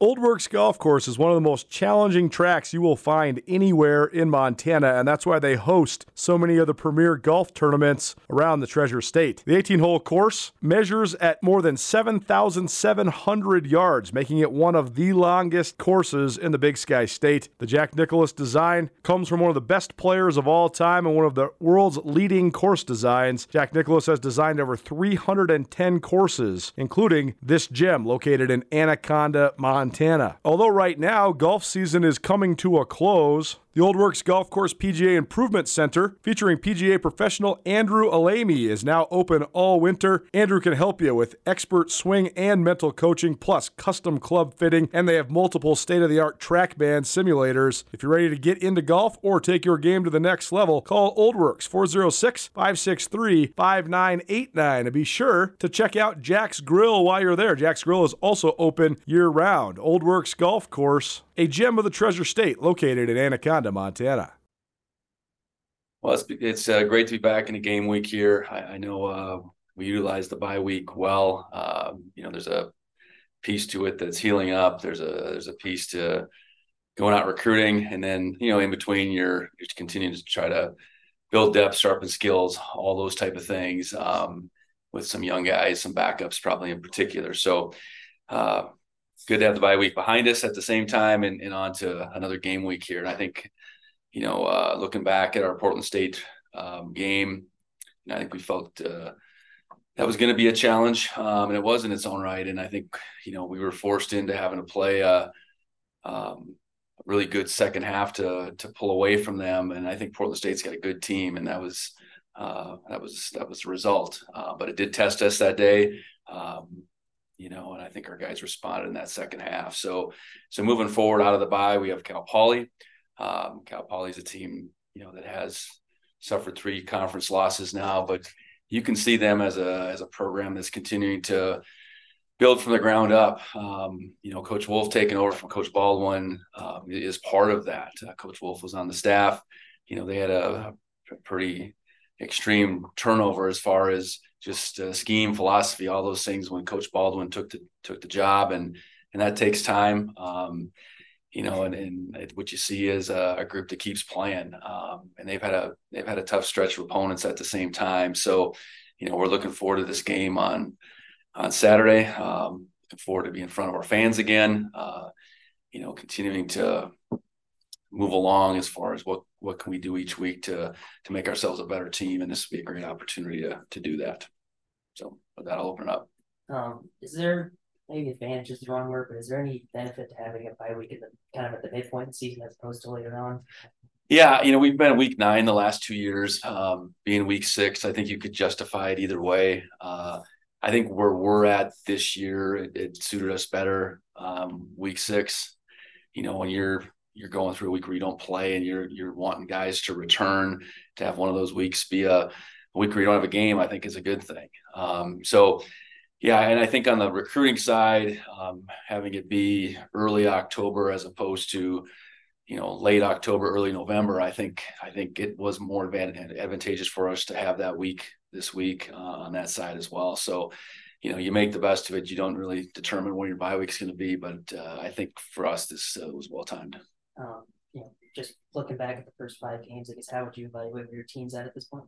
Old Works Golf Course is one of the most challenging tracks you will find anywhere in Montana, and that's why they host so many of the premier golf tournaments around the Treasure State. The 18 hole course measures at more than 7,700 yards, making it one of the longest courses in the Big Sky State. The Jack Nicklaus design comes from one of the best players of all time and one of the world's leading course designs. Jack Nicklaus has designed over 310 courses, including this gem located in Anaconda, Montana. Montana. Although right now golf season is coming to a close, the Old Works Golf Course PGA Improvement Center, featuring PGA professional Andrew Alamy, is now open all winter. Andrew can help you with expert swing and mental coaching, plus custom club fitting, and they have multiple state of the art TrackMan simulators. If you're ready to get into golf or take your game to the next level, call Old Works 406 563 5989 and be sure to check out Jack's Grill while you're there. Jack's Grill is also open year round. Old Works Golf Course a gem of the Treasure State located in Anaconda, Montana. Well, it's, it's uh, great to be back in a game week here. I, I know uh, we utilize the bye week well. Um, you know, there's a piece to it that's healing up. There's a there's a piece to going out recruiting, and then you know, in between, you're you're continuing to try to build depth, sharpen skills, all those type of things. Um, with some young guys, some backups, probably in particular. So, uh, good to have the bye week behind us at the same time and, and on to another game week here. And I think, you know, uh, looking back at our Portland State um, game, I think we felt uh, that was going to be a challenge, um, and it was in its own right. And I think, you know, we were forced into having to play a, um, a really good second half to to pull away from them. And I think Portland State's got a good team, and that was uh, that was that was the result. Uh, but it did test us that day. Um, you know, and I think our guys responded in that second half. So, so moving forward out of the bye, we have Cal Poly. Um, Cal Poly is a team, you know, that has suffered three conference losses now, but you can see them as a as a program that's continuing to build from the ground up. Um, you know, Coach Wulff taking over from Coach Baldwin um, is part of that. Uh, Coach Wulff was on the staff. You know, they had a, a pretty extreme turnover as far as just uh, scheme, philosophy, all those things when Coach Baldwin took the took the job, and and that takes time. Um, you know, and, and what you see is a, a group that keeps playing, um, and they've had a they've had a tough stretch of opponents at the same time. So, you know, we're looking forward to this game on on Saturday. Um, looking forward to being in front of our fans again. Uh, you know, continuing to move along as far as what what can we do each week to to make ourselves a better team, and this would be a great opportunity to to do that. So with that, I'll open it up. Um, is there maybe advantage is the wrong word, but is there any benefit to having a bye week at the kind of at the midpoint the season as opposed to later on? Yeah, you know, we've been week nine the last two years. Um, being week six, I think you could justify it either way. Uh, I think where we're at this year, it, it suited us better. Um, week six, you know, when you're you're going through a week where you don't play and you're you're wanting guys to return to have one of those weeks be a, a week where you don't have a game, I think is a good thing. Um, so yeah, and I think on the recruiting side, um, having it be early October as opposed to you know late October, early November, I think I think it was more advantageous for us to have that week this week uh, on that side as well. So you know, you make the best of it. You don't really determine when your bye is going to be, but uh, I think for us, this uh, was well timed. Um, you know, just looking back at the first five games, I guess how would you evaluate where your team's at at this point?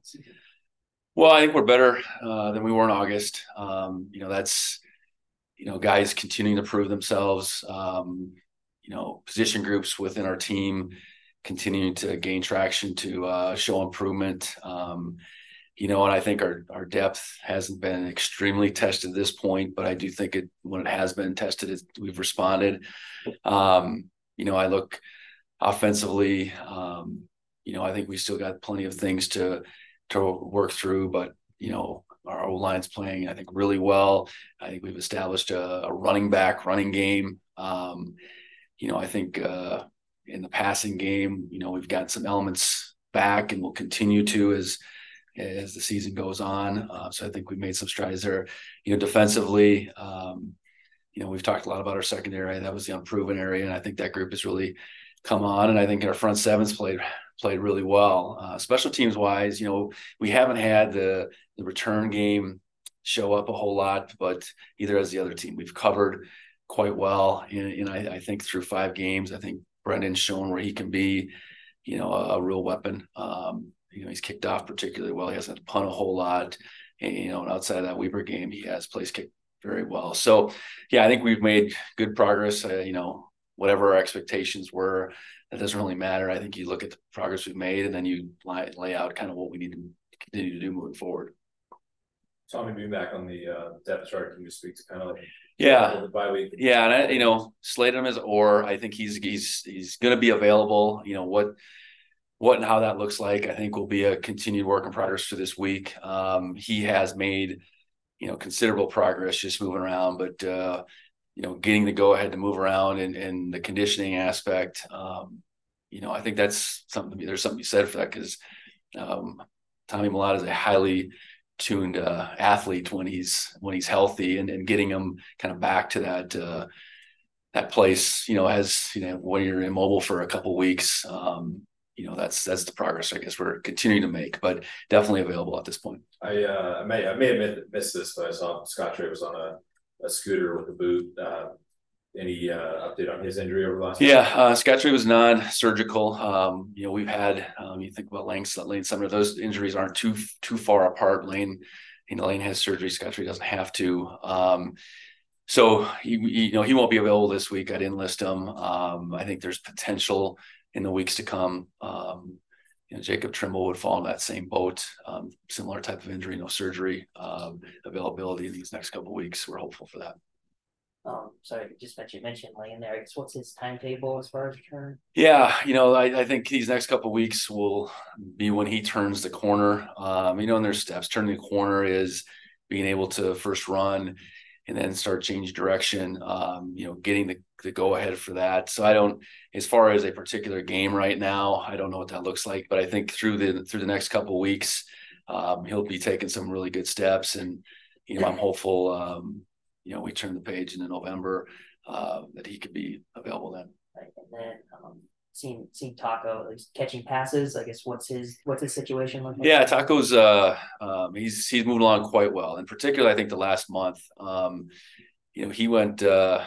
Well, I think we're better uh, than we were in August. Um, you know, that's you know guys continuing to prove themselves. Um, you know, position groups within our team continuing to gain traction to uh, show improvement. Um, you know, and I think our our depth hasn't been extremely tested at this point, but I do think it when it has been tested, it, we've responded. Um, you know, I look offensively, um, you know, I think we still got plenty of things to to work through, but you know, our O line's playing, I think, really well. I think we've established a, a running back running game. Um, you know, I think uh, in the passing game, you know, we've got some elements back, and we'll continue to as as the season goes on. Uh, so I think we've made some strides there. You know, defensively, um, you know, we've talked a lot about our secondary. That was the unproven area, and I think that group is really come on, and I think our front sevens played played really well. Uh, special teams wise, you know, we haven't had the the return game show up a whole lot, but either as the other team, we've covered quite well. And, and I, I, think through five games, I think Brendan's shown where he can be, you know, a, a real weapon. Um, you know, he's kicked off particularly well. He hasn't punt a whole lot. And, you know, and outside of that Weber game, he has place kicked very well. So, yeah, I think we've made good progress. Uh, you know, whatever our expectations were, that doesn't really matter. I think you look at the progress we've made, and then you lay, lay out kind of what we need to continue to do moving forward. Tommy, being back on the uh, depth chart, can you speak to kind of like yeah, bye week? Yeah, and I, you know, slate him as or I think he's he's he's going to be available. You know what what and how that looks like, I think will be a continued work in progress for this week. Um, he has made you know considerable progress just moving around, but uh, you know, getting the go ahead to move around and, and the conditioning aspect, um, you know, I think that's something. There's something you said for that because um, Tommy Mellott is a highly tuned uh, athlete when he's when he's healthy, and, and getting him kind of back to that uh, that place, you know, as you know, when you're immobile for a couple weeks, um, you know, that's that's the progress I guess we're continuing to make, but definitely available at this point. I uh, may I may have missed this, but I saw Scottre was on a a scooter with a boot. Uh, any uh, update on his injury over the last? Yeah, uh, was non-surgical. Um, you know, we've had um, you think about Lane, Lane Sumner. Those injuries aren't too too far apart. Lane, you know, Lane has surgery. Scottre doesn't have to. Um, so he, you know, he won't be available this week. I didn't list him. Um, I think there's potential in the weeks to come. Um, you know, Jacob Trimble would fall in that same boat. Um, similar type of injury, no surgery um, availability in these next couple weeks. We're hopeful for that. Um, sorry, just mentioned mentioned Lane there. I guess what's his timetable as far as return? Yeah, you know, I, I think these next couple weeks will be when he turns the corner. Um, you know, and there's steps. Turning the corner is being able to first run and then start change direction. Um, you know, getting the, the go ahead for that. So I don't, as far as a particular game right now, I don't know what that looks like. But I think through the through the next couple weeks, um, he'll be taking some really good steps, and you know, I'm hopeful. Um, you know, we turn the page in November uh, that he could be available then. Right. And then seen seen Taco at least catching passes. I guess what's his what's his situation like? Yeah, Taco's uh um, he's he's moving along quite well. In particular, I think the last month, um, you know, he went uh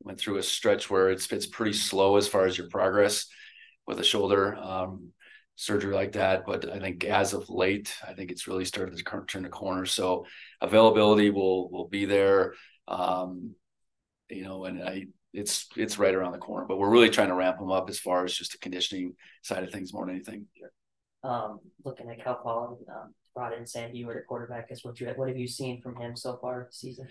went through a stretch where it's it's pretty slow as far as your progress with a shoulder um surgery like that. But I think as of late, I think it's really started to turn the corner. So availability will will be there. Um, you know, and I it's it's right around the corner. But we're really trying to ramp them up as far as just the conditioning side of things more than anything. Um, looking at Cal Poly, um, brought in Sam Huard at quarterback. Guess what you what have you seen from him so far this season?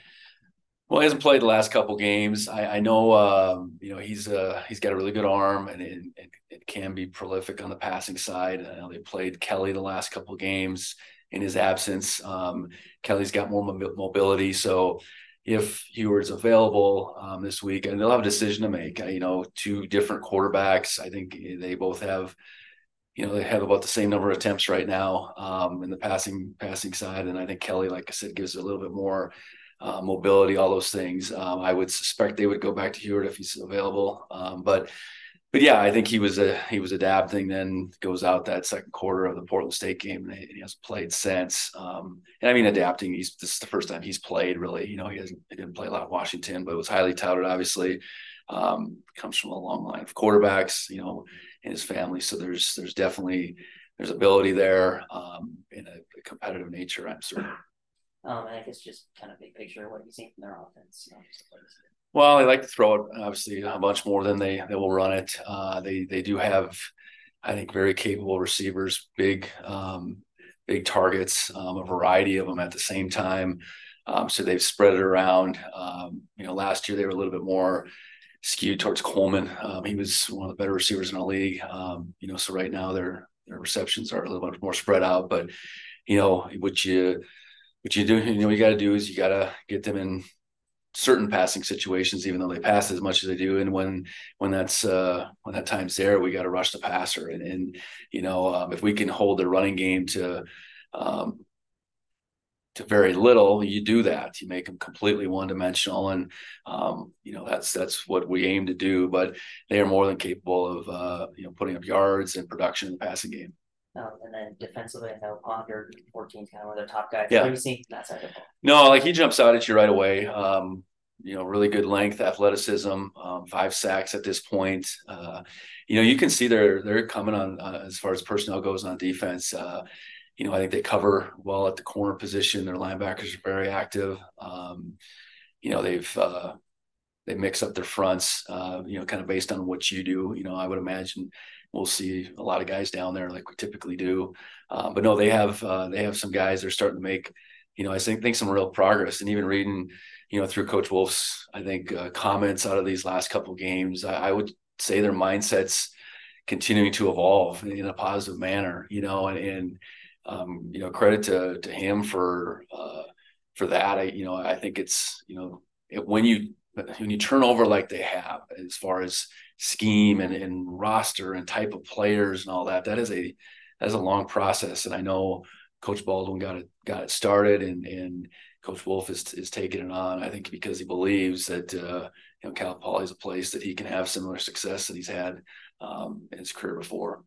Well, he hasn't played the last couple games. I, I know, um, you know, he's uh, he's got a really good arm and it, it, it can be prolific on the passing side. I know they played Kelly the last couple games in his absence. Um, Kelly's got more mobility, so if Huard's available um, this week, and they'll have a decision to make. You know, two different quarterbacks. I think they both have, you know, they have about the same number of attempts right now um, in the passing passing side, and I think Kelly, like I said, gives a little bit more uh, mobility, all those things. Um, I would suspect they would go back to Huard if he's available, um, but but yeah, I think he was a he was adapting. Then goes out that second quarter of the Portland State game, and he hasn't played since. Um, and I mean, adapting. He's this is the first time he's played really. You know, he hasn't he didn't play a lot of Washington, but was highly touted. Obviously, um, comes from a long line of quarterbacks. You know, in his family, so there's there's definitely there's ability there um, in a, a competitive nature. I'm certain. Um, and I guess just kind of big picture, of what you seen from their offense? You know, well, they like to throw it obviously a bunch more than they they will run it. Uh, they they do have, I think, very capable receivers, big um, big targets, um, a variety of them at the same time. Um, so they've spread it around. Um, you know, last year they were a little bit more skewed towards Coleman. Um, he was one of the better receivers in the league. Um, you know, so right now their their receptions are a little bit more spread out. But you know, what you what you do, you know, you got to do is you got to get them in certain passing situations, even though they pass as much as they do. And when when that's uh, when that time's there, we got to rush the passer. And, and you know, um, if we can hold the running game to um, to very little, you do that. You make them completely one dimensional, and um, you know that's that's what we aim to do. But they are more than capable of uh, you know putting up yards and production in the passing game. Um, and then defensively, I know Ponder 14 kind of one of their top guys. Yeah. What have you seen that side of the ball? No, like he jumps out at you right away. Um, you know, really good length, athleticism, um, five sacks at this point. Uh, you know, you can see they're they're coming on uh, as far as personnel goes on defense. Uh, you know, I think they cover well at the corner position. Their linebackers are very active. Um, you know, they've uh, they mix up their fronts. Uh, you know, kind of based on what you do. You know, I would imagine we'll see a lot of guys down there like we typically do. Uh, but no, they have uh, they have some guys. They're starting to make. You know, I think think some real progress, and even reading, you know, through Coach Wulff's, I think uh, comments out of these last couple games, I, I would say their mindsets continuing to evolve in a positive manner. You know, and, and um, you know, credit to to him for uh, for that. I you know, I think it's you know it, when you when you turn over like they have, as far as scheme and, and roster and type of players and all that, that is a that is a long process. And I know Coach Baldwin got it got it started, and and Coach Wulff is is taking it on. I think because he believes that uh, you know Cal Poly is a place that he can have similar success that he's had um, in his career before.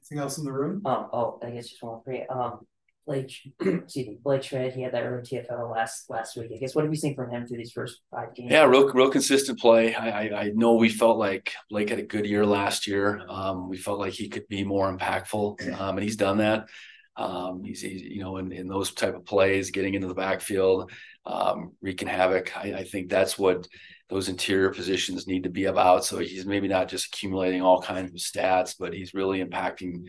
Anything else in the room? Um, oh, I guess just one for you. Um, Blake, excuse me, Blake Schmidt, he had that early TFL last last week. I guess what have you seen from him through these first five games? Yeah, real real consistent play. I, I, I know we felt like Blake had a good year last year. Um, we felt like he could be more impactful, um, and he's done that. Um, he's, he's, you know in, in those type of plays, getting into the backfield, um, wreaking havoc. I, I think that's what those interior positions need to be about. So he's maybe not just accumulating all kinds of stats, but he's really impacting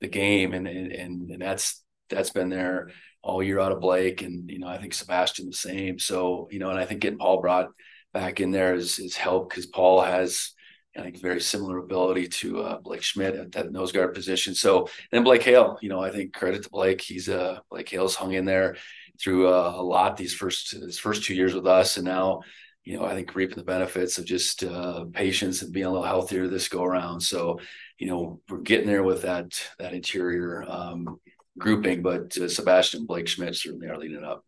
the game, and and and that's that's been there all year out of Blake, and you know I think Sebastian the same. So you know, and I think getting Paul brought back in there is is help because Paul has. I think very similar ability to uh, Blake Schmidt at that nose guard position. So then Blake Hale, you know, I think credit to Blake. He's uh Blake Hale's hung in there through uh, a lot these first his first two years with us, and now you know, I think reaping the benefits of just uh, patience and being a little healthier this go around. So, you know, we're getting there with that that interior um, grouping, but uh, Sebastian Blake Schmidt certainly are leading up.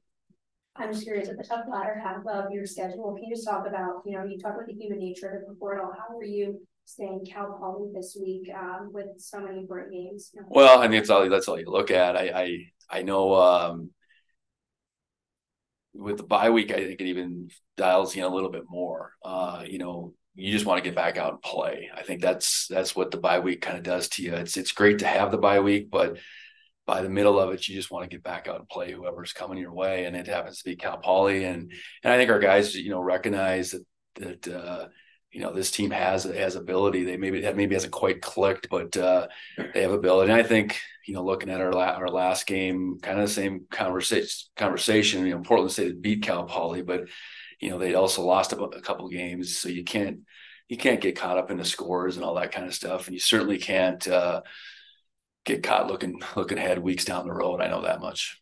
I'm just curious at the top latter half of your schedule. Can you just talk about, you know, you talk about the human nature of the portal. How are you staying Cal Poly this week um, with so many great games? Well, I mean, it's all that's all you look at. I I, I know um, with the bye week, I think it even dials in a little bit more. Uh, you know, you just want to get back out and play. I think that's that's what the bye week kind of does to you. It's it's great to have the bye week, but by the middle of it, you just want to get back out and play whoever's coming your way, and it happens to be Cal Poly. And and I think our guys, you know, recognize that that uh, you know this team has has ability. They maybe maybe hasn't quite clicked, but uh, they have ability. And I think you know, looking at our our last game, kind of the same conversation. Conversation. You know, Portland State beat Cal Poly, but you know they also lost a, a couple games, so you can't you can't get caught up in the scores and all that kind of stuff, and you certainly can't uh, get caught looking looking ahead weeks down the road. I know that much.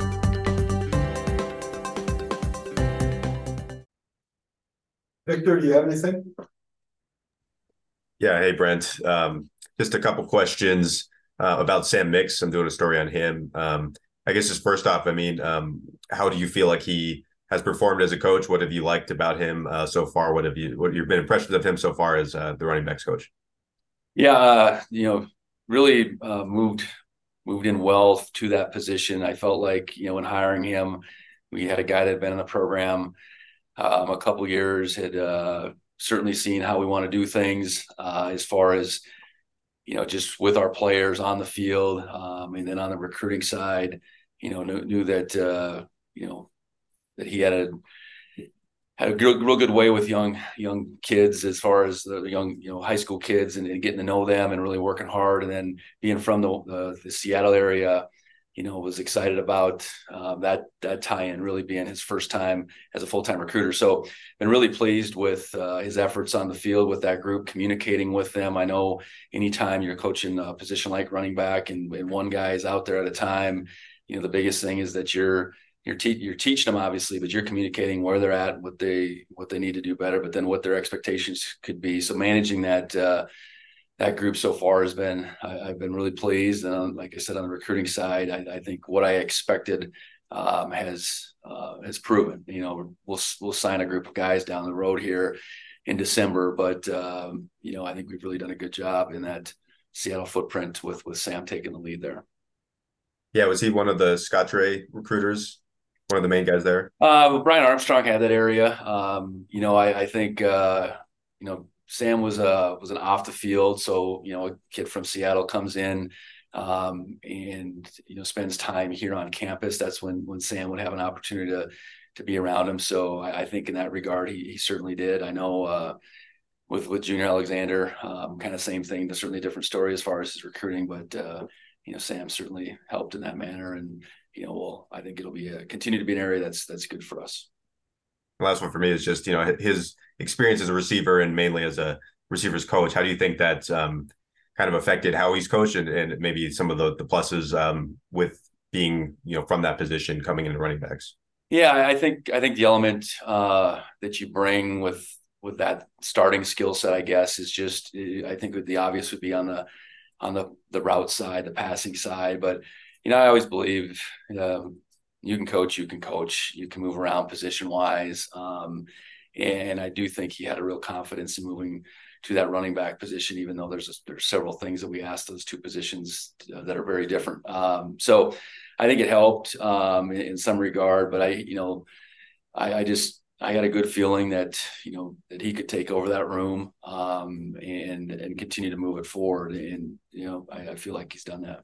Victor, do you have anything? Yeah. Hey, Brent. Um, just a couple questions uh, about Sam Mix. I'm doing a story on him. Um, I guess just first off, I mean, um, how do you feel like he has performed as a coach? What have you liked about him uh, so far? What have you what you've been impressions of him so far as uh, the running backs coach? Yeah, uh, you know, really uh, moved moved in well to that position. I felt like you know when hiring him, we had a guy that had been in the program um, a couple years, had uh, certainly seen how we want to do things uh, as far as you know just with our players on the field, um, and then on the recruiting side, you know knew, knew that uh, you know that he had a had a real, real good way with young young kids as far as the young you know high school kids and, and getting to know them and really working hard. And then being from the, the, the Seattle area you know, was excited about uh, that that tie-in really being his first time as a full-time recruiter. So, been really pleased with uh, his efforts on the field with that group, communicating with them. I know anytime you're coaching a position like running back and, and one guy is out there at a time, you know, the biggest thing is that you're you're te- you're teaching them obviously, but you're communicating where they're at, what they what they need to do better, but then what their expectations could be. So managing that uh, that group so far has been I, have been really pleased. And like I said, on the recruiting side, I, I think what I expected um, has uh, has proven. You know, we'll we'll sign a group of guys down the road here in December, but um, you know, I think we've really done a good job in that Seattle footprint with with Sam taking the lead there. Yeah, was he one of the Scottrade recruiters? One of the main guys there. Uh, Brian Armstrong had that area. Um, you know, I, I think uh, you know Sam was a was an off the field, so you know a kid from Seattle comes in um, and you know spends time here on campus. That's when when Sam would have an opportunity to to be around him. So I, I think in that regard, he, he certainly did. I know uh, with with Junior Alexander, um, kind of same thing. But certainly different story as far as his recruiting, but uh, you know Sam certainly helped in that manner, and you know, well, I think it'll be a, continue to be an area that's that's good for us. Last one for me is just you know his experience as a receiver and mainly as a receivers coach. How do you think that um, kind of affected how he's coached and, and maybe some of the the pluses um, with being you know from that position coming into running backs? Yeah, I think I think the element uh, that you bring with with that starting skill set, I guess, is just I think the obvious would be on the on the the route side, the passing side. But you know, I always believe um, you can coach, you can coach, you can move around position wise. Um, and I do think he had a real confidence in moving to that running back position, even though there's a, there's several things that we asked those two positions uh, that are very different. Um, so I think it helped um, in, in, some regard, but I, you know, I, I, just I had a good feeling that you know that he could take over that room um, and and continue to move it forward, and you know I, I feel like he's done that.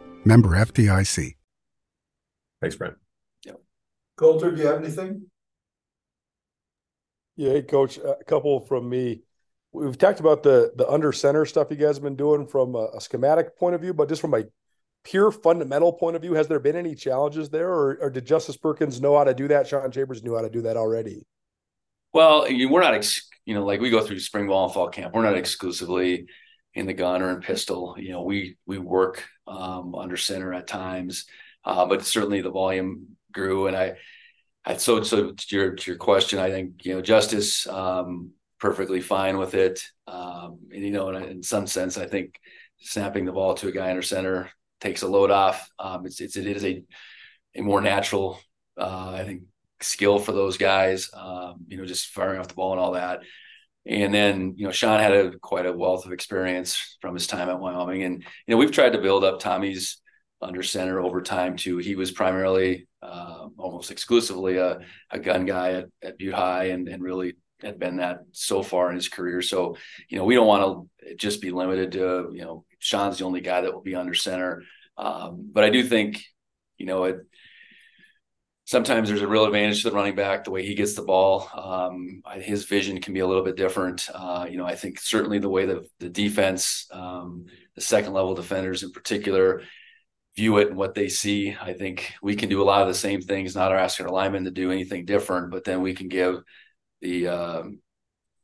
Member FDIC. Thanks, Brent. Yeah. Colter, do you have anything? Yeah, hey, coach, a couple from me. We've talked about the the under center stuff you guys have been doing from a, a schematic point of view, but just from a pure fundamental point of view, has there been any challenges there, or, or did Justice Perkins know how to do that? Sean Chambers knew how to do that already. Well, we're not, ex- you know, like we go through spring ball and fall camp. We're not exclusively in the gun or in pistol. You know, we we work um, under center at times, uh, but certainly the volume grew. And I, I so so to your to your question, I think you know Justice um, perfectly fine with it. Um, and you know, in, in some sense, I think snapping the ball to a guy under center takes a load off. Um, it's, it's it is a a more natural, uh, I think, skill for those guys. Um, you know, just firing off the ball and all that. And then you know, Sean had a quite a wealth of experience from his time at Wyoming, and you know, we've tried to build up Tommy's under center over time too. He was primarily, uh, almost exclusively a, a gun guy at, at Butte High, and and really had been that so far in his career. So, you know, we don't want to just be limited to, you know, Sean's the only guy that will be under center. Um, but I do think, you know, it sometimes there's a real advantage to the running back the way he gets the ball. Um, his vision can be a little bit different. Uh, you know, I think certainly the way that the defense, um, the second level defenders in particular, view it and what they see. I think we can do a lot of the same things, not asking our linemen to do anything different, but then we can give the um,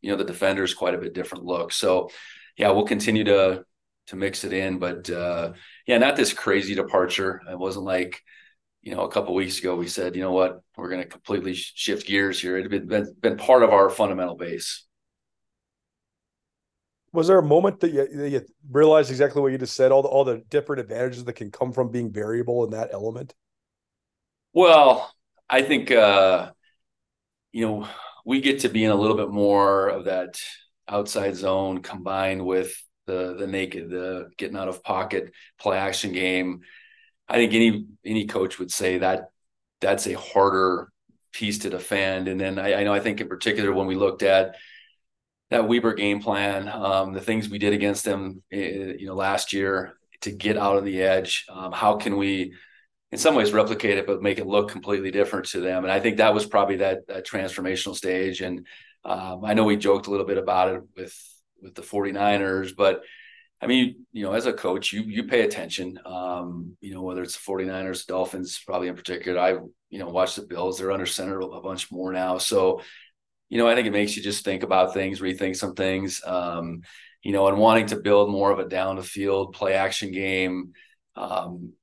you know the defenders quite a bit different look. So yeah, we'll continue to to mix it in, but uh, yeah, not this crazy departure. It wasn't like you know a couple weeks ago we said you know what we're going to completely shift gears here. It had been, been part of our fundamental base. Was there a moment that you, that you realized exactly what you just said? All the all the different advantages that can come from being variable in that element. Well, I think uh, you know we get to be in a little bit more of that outside zone combined with the the naked, the getting out of pocket play action game. I think any any coach would say that that's a harder piece to defend. And then I, I know I think in particular when we looked at that Weber game plan, um, the things we did against them, eh, you know, last year to get out on the edge. Um, how can we in some ways replicate it, but make it look completely different to them. And I think that was probably that, that transformational stage. And um, I know we joked a little bit about it with with the 49ers, but I mean, you know, as a coach, you you pay attention. Um, you know, whether it's the 49ers, Dolphins, probably in particular. I, you know, watch the Bills. They're under center a bunch more now. So, you know, I think it makes you just think about things, rethink some things. Um, you know, and wanting to build more of a down the field play action game. Um,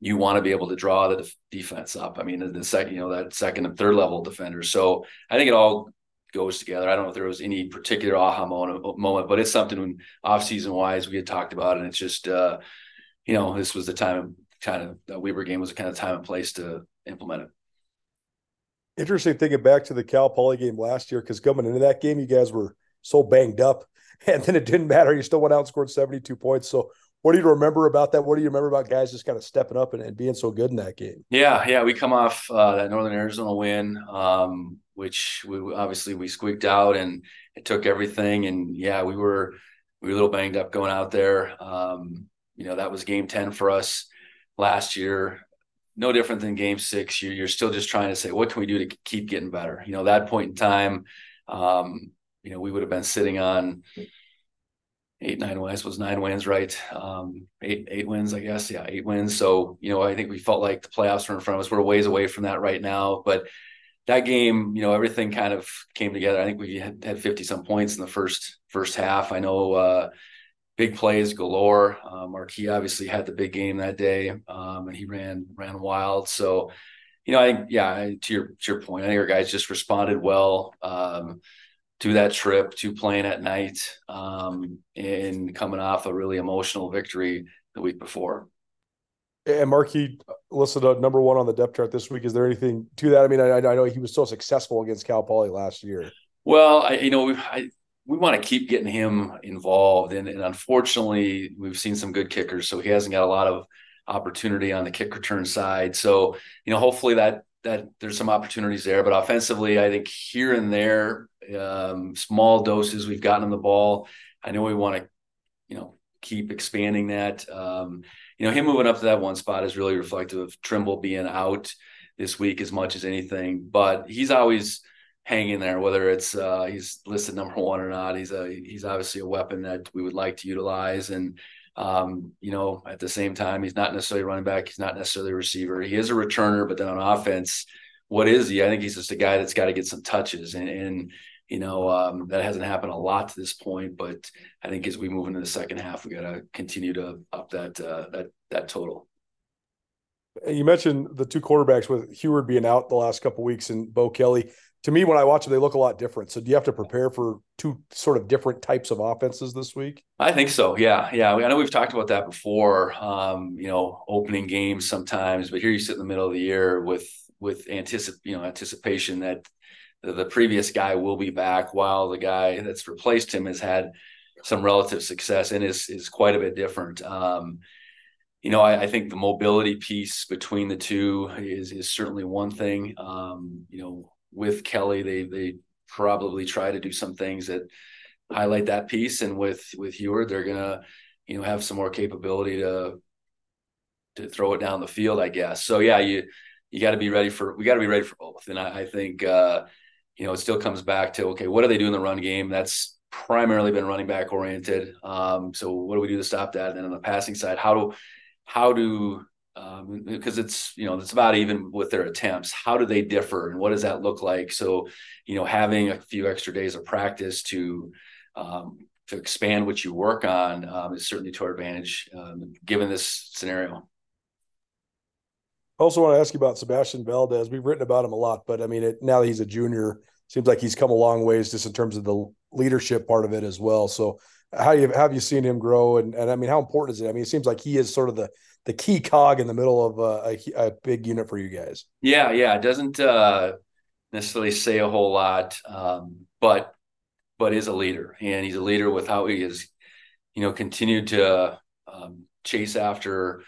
you want to be able to draw the def- defense up. I mean, the, second, you know, that second and third level defenders. So I think it all goes together. I don't know if there was any particular aha moment, but it's something when off season wise we had talked about, and it's just uh, you know this was the time kind of that Weber game was the kind of time and place to implement it. Interesting thinking back to the Cal Poly game last year because coming into that game, you guys were so banged up, and then it didn't matter. You still went out and scored seventy two points. So what do you remember about that? What do you remember about guys just kind of stepping up and, and being so good in that game? Yeah, yeah, we come off uh, that Northern Arizona win. Um, which we obviously we squeaked out and it took everything. And yeah, we were we were a little banged up going out there. Um, you know, that was game 10 for us last year. No different than game six. You're, you're still just trying to say, what can we do to keep getting better? You know, that point in time, um, you know, we would have been sitting on eight, nine wins was nine wins, right? Um, eight, eight wins, I guess. Yeah, eight wins. So, you know, I think we felt like the playoffs were in front of us. We're ways away from that right now, but that game, you know, everything kind of came together. I think we had, had 50 some points in the first first half. I know uh, big plays galore. Uh, Marqui obviously had the big game that day, um, and he ran ran wild. So, you know, I think yeah, to your to your point, I think our guys just responded well um, to that trip, to playing at night, um, and coming off a really emotional victory the week before. And Marqui listed a number one on the depth chart this week. Is there anything to that? I mean, I, I know he was so successful against Cal Poly last year. Well, I, you know, we, I, we want to keep getting him involved, and, and unfortunately, we've seen some good kickers, so he hasn't got a lot of opportunity on the kick return side. So, you know, hopefully that that there's some opportunities there. But offensively, I think here and there, um, small doses, we've gotten on the ball. I know we want to, you know, keep expanding that. Um, you know, him moving up to that one spot is really reflective of Trimble being out this week as much as anything. But he's always hanging there, whether it's uh, he's listed number one or not. He's a he's obviously a weapon that we would like to utilize. And um, you know, at the same time, he's not necessarily running back. He's not necessarily a receiver. He is a returner, but then on offense, what is he? I think he's just a guy that's got to get some touches and, and you know um, that hasn't happened a lot to this point but i think as we move into the second half we got to continue to up that uh, that that total you mentioned the two quarterbacks with Huard being out the last couple weeks and Bo Kelly. To me, when I watch them, they look a lot different. So, do you have to prepare for two sort of different types of offenses this week? I think so. Yeah, yeah. I know we've talked about that before. Um, you know, opening games sometimes, but here you sit in the middle of the year with with anticip you know anticipation that the previous guy will be back while the guy that's replaced him has had some relative success and is is quite a bit different. Um, you know, I, I, think the mobility piece between the two is is certainly one thing. Um, you know, with Kelly, they they probably try to do some things that highlight that piece, and with with Huard, they're gonna you know have some more capability to to throw it down the field, I guess. So yeah, you you got to be ready for we got to be ready for both, and I, I think. Uh, you know, it still comes back to okay, what do they do in the run game? That's primarily been running back oriented. Um, so what do we do to stop that? And then on the passing side, how do how do um, because it's you know it's about even with their attempts. How do they differ, and what does that look like? So, you know, having a few extra days of practice to um, to expand what you work on um, is certainly to our advantage um, given this scenario. I also want to ask you about Sebastian Valdez. We've written about him a lot, but I mean, it, now that he's a junior, seems like he's come a long ways just in terms of the leadership part of it as well. So, how you have you seen him grow? And and I mean, how important is it? I mean, it seems like he is sort of the the key cog in the middle of a, a, a big unit for you guys. Yeah, yeah, it doesn't uh, necessarily say a whole lot, um, but but is a leader, and he's a leader with how he is, you know, continued to um, chase after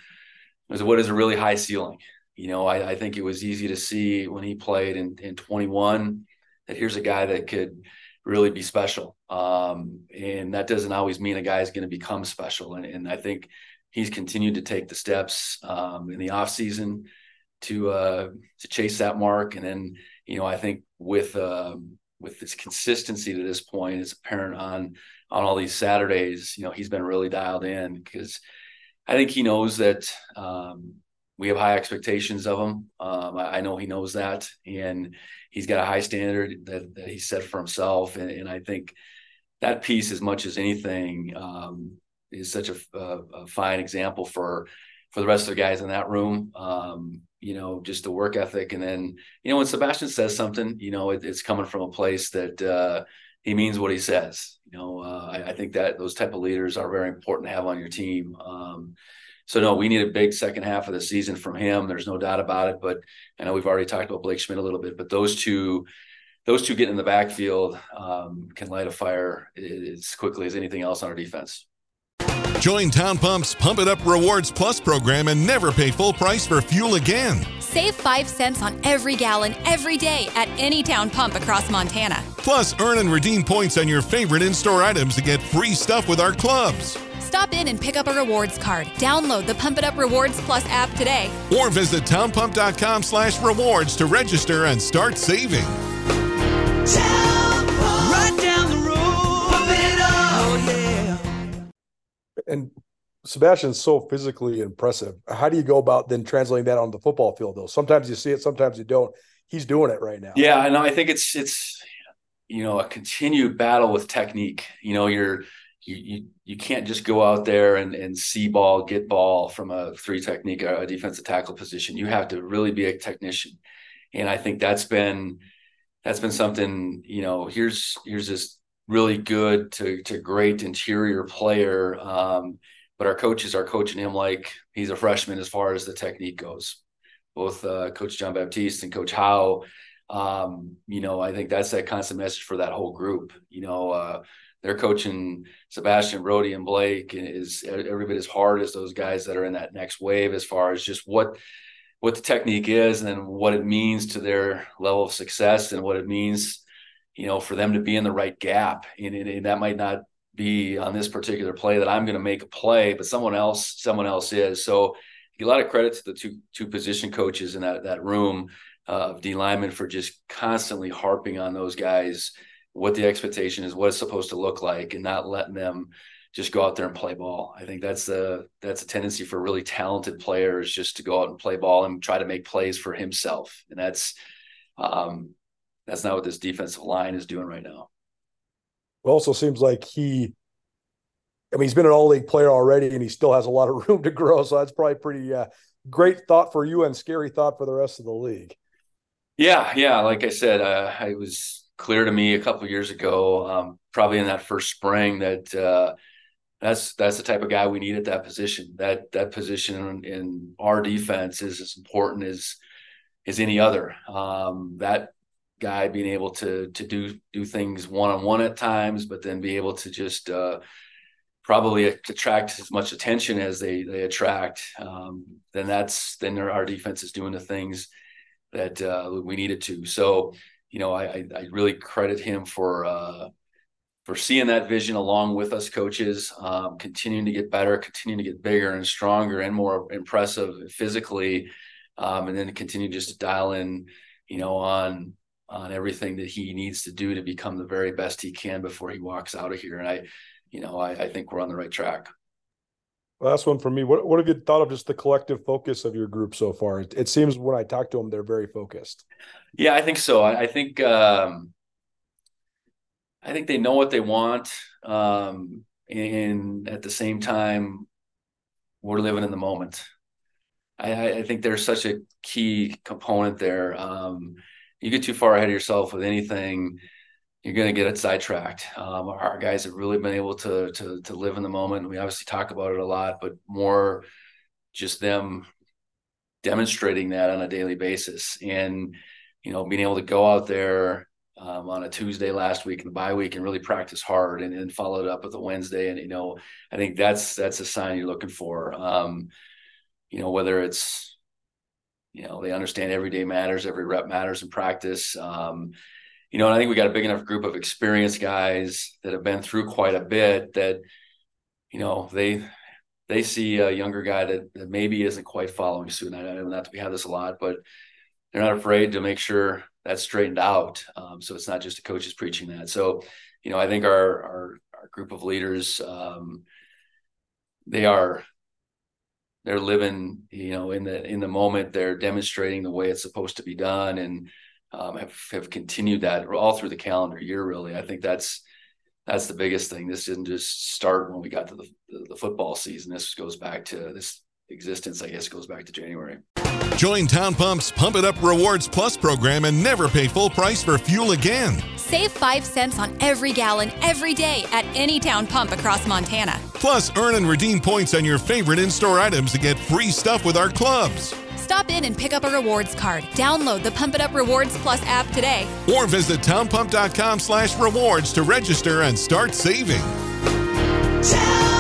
what is a really high ceiling you know, I, I, think it was easy to see when he played in, in 21 that here's a guy that could really be special. Um, and that doesn't always mean a guy is going to become special. And, and, I think he's continued to take the steps um, in the off season. to uh, to chase that mark. And then you know I think with um, with this consistency to this point, it's apparent on on all these Saturdays. You know he's been really dialed in because I think he knows that um, we have high expectations of him. Um, I, I, know he knows that, and he's got a high standard that, that he set for himself. And, and, I think that piece, as much as anything, um, is such a, a, a, fine example for for the rest of the guys in that room. Um, you know, just the work ethic, and then you know when Sebastian says something, you know, it, it's coming from a place that uh, he means what he says. You know, uh, I, I, think that those type of leaders are very important to have on your team. So no, we need a big second half of the season from him. There's no doubt about it. But I know we've already talked about Blake Schmidt a little bit, but those two, those two getting in the backfield um, can light a fire as quickly as anything else on our defense. Join Town Pump's Pump It Up Rewards Plus program and never pay full price for fuel again. Save 5 cents on every gallon every day at any town pump across Montana. Plus, earn and redeem points on your favorite in store items to get free stuff with our clubs. Stop in and pick up a rewards card. Download the Pump It Up Rewards Plus app today. Or visit townpump.com slash rewards to register and start saving. Right down the road, pump it up. Oh, yeah. And Sebastian's so physically impressive. How do you go about then translating that on the football field though? Sometimes you see it, sometimes you don't. He's doing it right now. Yeah, and I think it's it's you know a continued battle with technique. You know, you're you you you can't just go out there and and see ball, get ball from a three technique, a defensive tackle position. You have to really be a technician, and I think that's been that's been something. You know, here's here's this really good to to great interior player, um, but our coaches are coaching him like he's a freshman as far as the technique goes. Both uh, Coach John Baptiste and Coach Howe. Um, you know, I think that's that constant message for that whole group. You know. Uh, they're coaching Sebastian Brody and Blake is every bit as hard as those guys that are in that next wave as far as just what what the technique is and what it means to their level of success and what it means you know for them to be in the right gap. And, and that might not be on this particular play that I'm going to make a play but someone else someone else is. So a lot of credit to the two two position coaches in that that room uh, of D linemen for just constantly harping on those guys what the expectation is, what it's supposed to look like, and not letting them just go out there and play ball. I think that's the that's a tendency for really talented players just to go out and play ball and try to make plays for himself, and that's um, that's not what this defensive line is doing right now. It also seems like he, I mean, he's been an all league player already, and he still has a lot of room to grow. So that's probably pretty uh, great thought for you and scary thought for the rest of the league. Yeah, yeah. Like I said, uh, I was clear to me a couple years ago, um, probably in that first spring, that uh, that's that's the type of guy we need at that position. That that position in our defense is as important as as any other. Um, that guy being able to to do do things one on one at times, but then be able to just uh, probably attract as much attention as they they attract. Um, then that's then our defense is doing the things that uh, we needed to. So you know, I, I really credit him for uh, for seeing that vision along with us coaches, um, continuing to get better, continuing to get bigger and stronger and more impressive physically, um, and then continue just to dial in, you know, on on everything that he needs to do to become the very best he can before he walks out of here. And I, you know, I, I think we're on the right track. Last one for me. What what have you thought of just the collective focus of your group so far? It, it seems when I talk to them, they're very focused. Yeah, I think so. I, I think um, I think they know what they want, um, and at the same time, we're living in the moment. I, I think there's such a key component there. Um, you get too far ahead of yourself with anything, you're going to get it sidetracked. Um, our guys have really been able to, to to live in the moment. We obviously talk about it a lot, but more just them demonstrating that on a daily basis and you know, being able to go out there um, on a Tuesday last week in the bye week and really practice hard and then follow it up with a Wednesday. And, you know, I think that's, that's a sign you're looking for. Um, you know, whether it's, you know, they understand every day matters, every rep matters in practice. Um, you know, and I think we got a big enough group of experienced guys that have been through quite a bit that, you know, they, they see a younger guy that, that maybe isn't quite following suit. And I know not that we have this a lot, but they're not afraid to make sure that's straightened out. Um, so it's not just the coaches preaching that. So, you know, I think our our, our group of leaders, um, they are they're living, you know, in the in the moment. They're demonstrating the way it's supposed to be done, and um, have have continued that all through the calendar year. Really, I think that's that's the biggest thing. This didn't just start when we got to the, the, the football season. This goes back to this existence, I guess, goes back to January. Join Town Pump's Pump It Up Rewards Plus program and never pay full price for fuel again. Save 5 cents on every gallon every day at any town pump across Montana. Plus, earn and redeem points on your favorite in store items to get free stuff with our clubs. Stop in and pick up a rewards card. Download the Pump It Up Rewards Plus app today. Or visit townpump.com slash rewards to register and start saving. Town